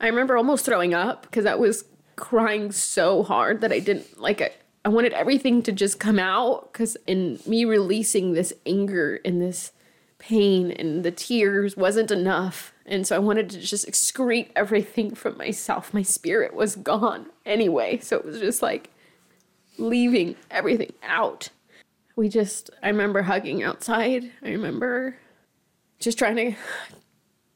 I remember almost throwing up because I was crying so hard that I didn't like I, I wanted everything to just come out because in me releasing this anger and this pain and the tears wasn't enough. And so I wanted to just excrete everything from myself. My spirit was gone anyway. So it was just like leaving everything out. We just I remember hugging outside. I remember just trying to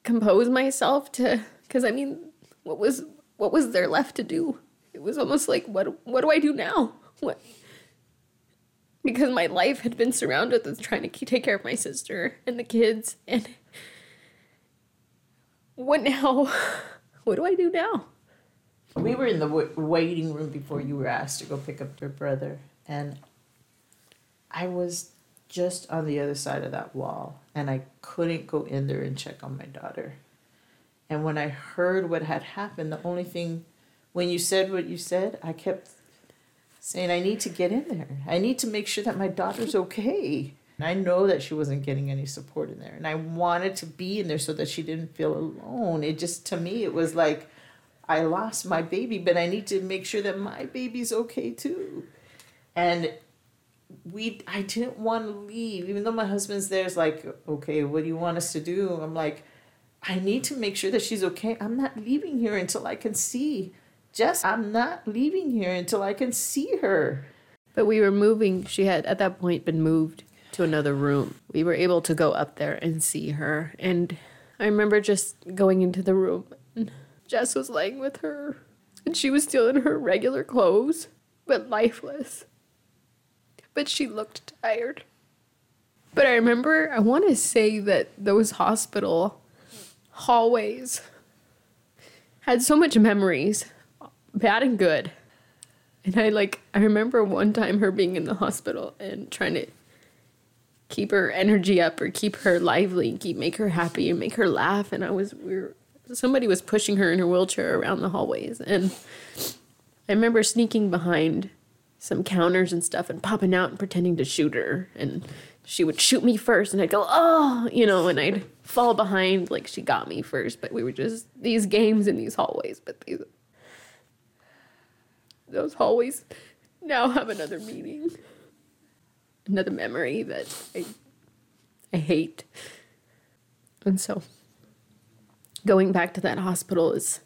compose myself to because I mean what was what was there left to do? It was almost like what what do I do now? What because my life had been surrounded with trying to take care of my sister and the kids and what now? *laughs* What do I do now? We were in the waiting room before you were asked to go pick up your brother, and I was just on the other side of that wall, and I couldn't go in there and check on my daughter. And when I heard what had happened, the only thing, when you said what you said, I kept saying, I need to get in there. I need to make sure that my daughter's okay. And I know that she wasn't getting any support in there. And I wanted to be in there so that she didn't feel alone. It just, to me, it was like, I lost my baby, but I need to make sure that my baby's okay too. And we, I didn't want to leave, even though my husband's there. Is like, okay, what do you want us to do? I'm like, I need to make sure that she's okay. I'm not leaving here until I can see. Jess, I'm not leaving here until I can see her. But we were moving. She had at that point been moved to another room. We were able to go up there and see her. And I remember just going into the room and Jess was laying with her. And she was still in her regular clothes, but lifeless. But she looked tired. But I remember, I want to say that those hospital hallways had so much memories, bad and good. And I like I remember one time her being in the hospital and trying to keep her energy up or keep her lively, keep make her happy and make her laugh. And I was we were somebody was pushing her in her wheelchair around the hallways and I remember sneaking behind some counters and stuff and popping out and pretending to shoot her and she would shoot me first and I'd go, oh, you know, and I'd fall behind like she got me first. But we were just these games in these hallways. But these, those hallways now have another meaning, another memory that I, I hate. And so going back to that hospital is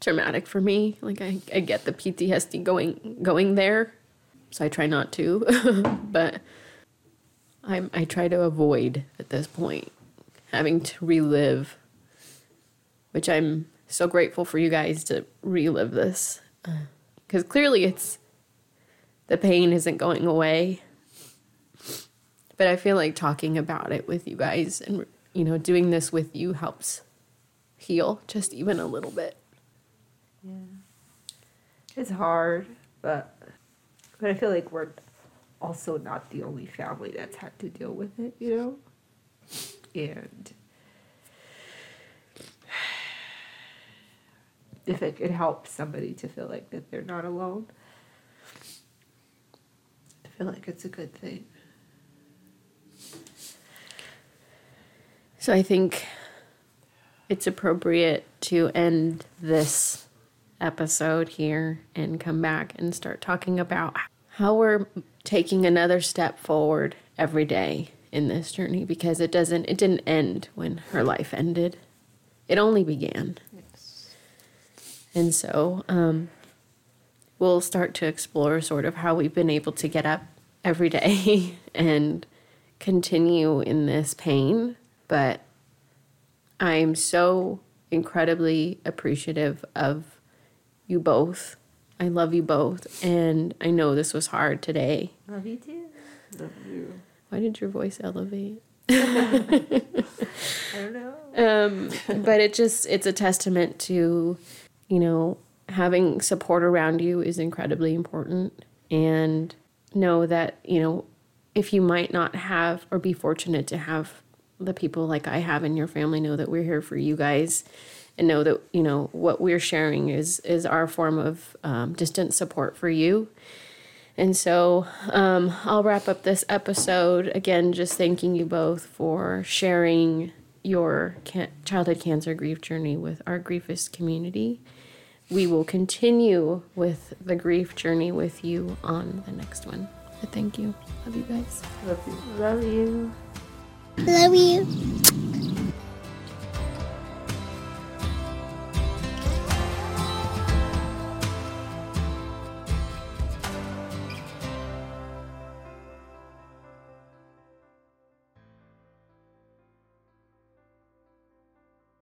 traumatic for me. Like I, I get the PTSD going going there. So I try not to. *laughs* but I I try to avoid at this point having to relive, which I'm so grateful for you guys to relive this, uh, because clearly it's the pain isn't going away. But I feel like talking about it with you guys and you know doing this with you helps heal just even a little bit. Yeah. It's hard, but but I feel like we're also not the only family that's had to deal with it, you know? And *sighs* if it could help somebody to feel like that they're not alone, I feel like it's a good thing. So I think it's appropriate to end this episode here and come back and start talking about how we're taking another step forward every day in this journey because it doesn't it didn't end when her life ended. It only began. And so um, we'll start to explore sort of how we've been able to get up every day *laughs* and continue in this pain. But I'm so incredibly appreciative of you both. I love you both. And I know this was hard today. Love you too. Love you. Why did your voice elevate? *laughs* I don't know. um, but it just it's a testament to you know having support around you is incredibly important and know that you know if you might not have or be fortunate to have the people like i have in your family know that we're here for you guys and know that you know what we're sharing is is our form of um, distant support for you and so um, I'll wrap up this episode again, just thanking you both for sharing your can- childhood cancer grief journey with our griefist community. We will continue with the grief journey with you on the next one. But thank you. Love you guys. Love you. Love you. Love you.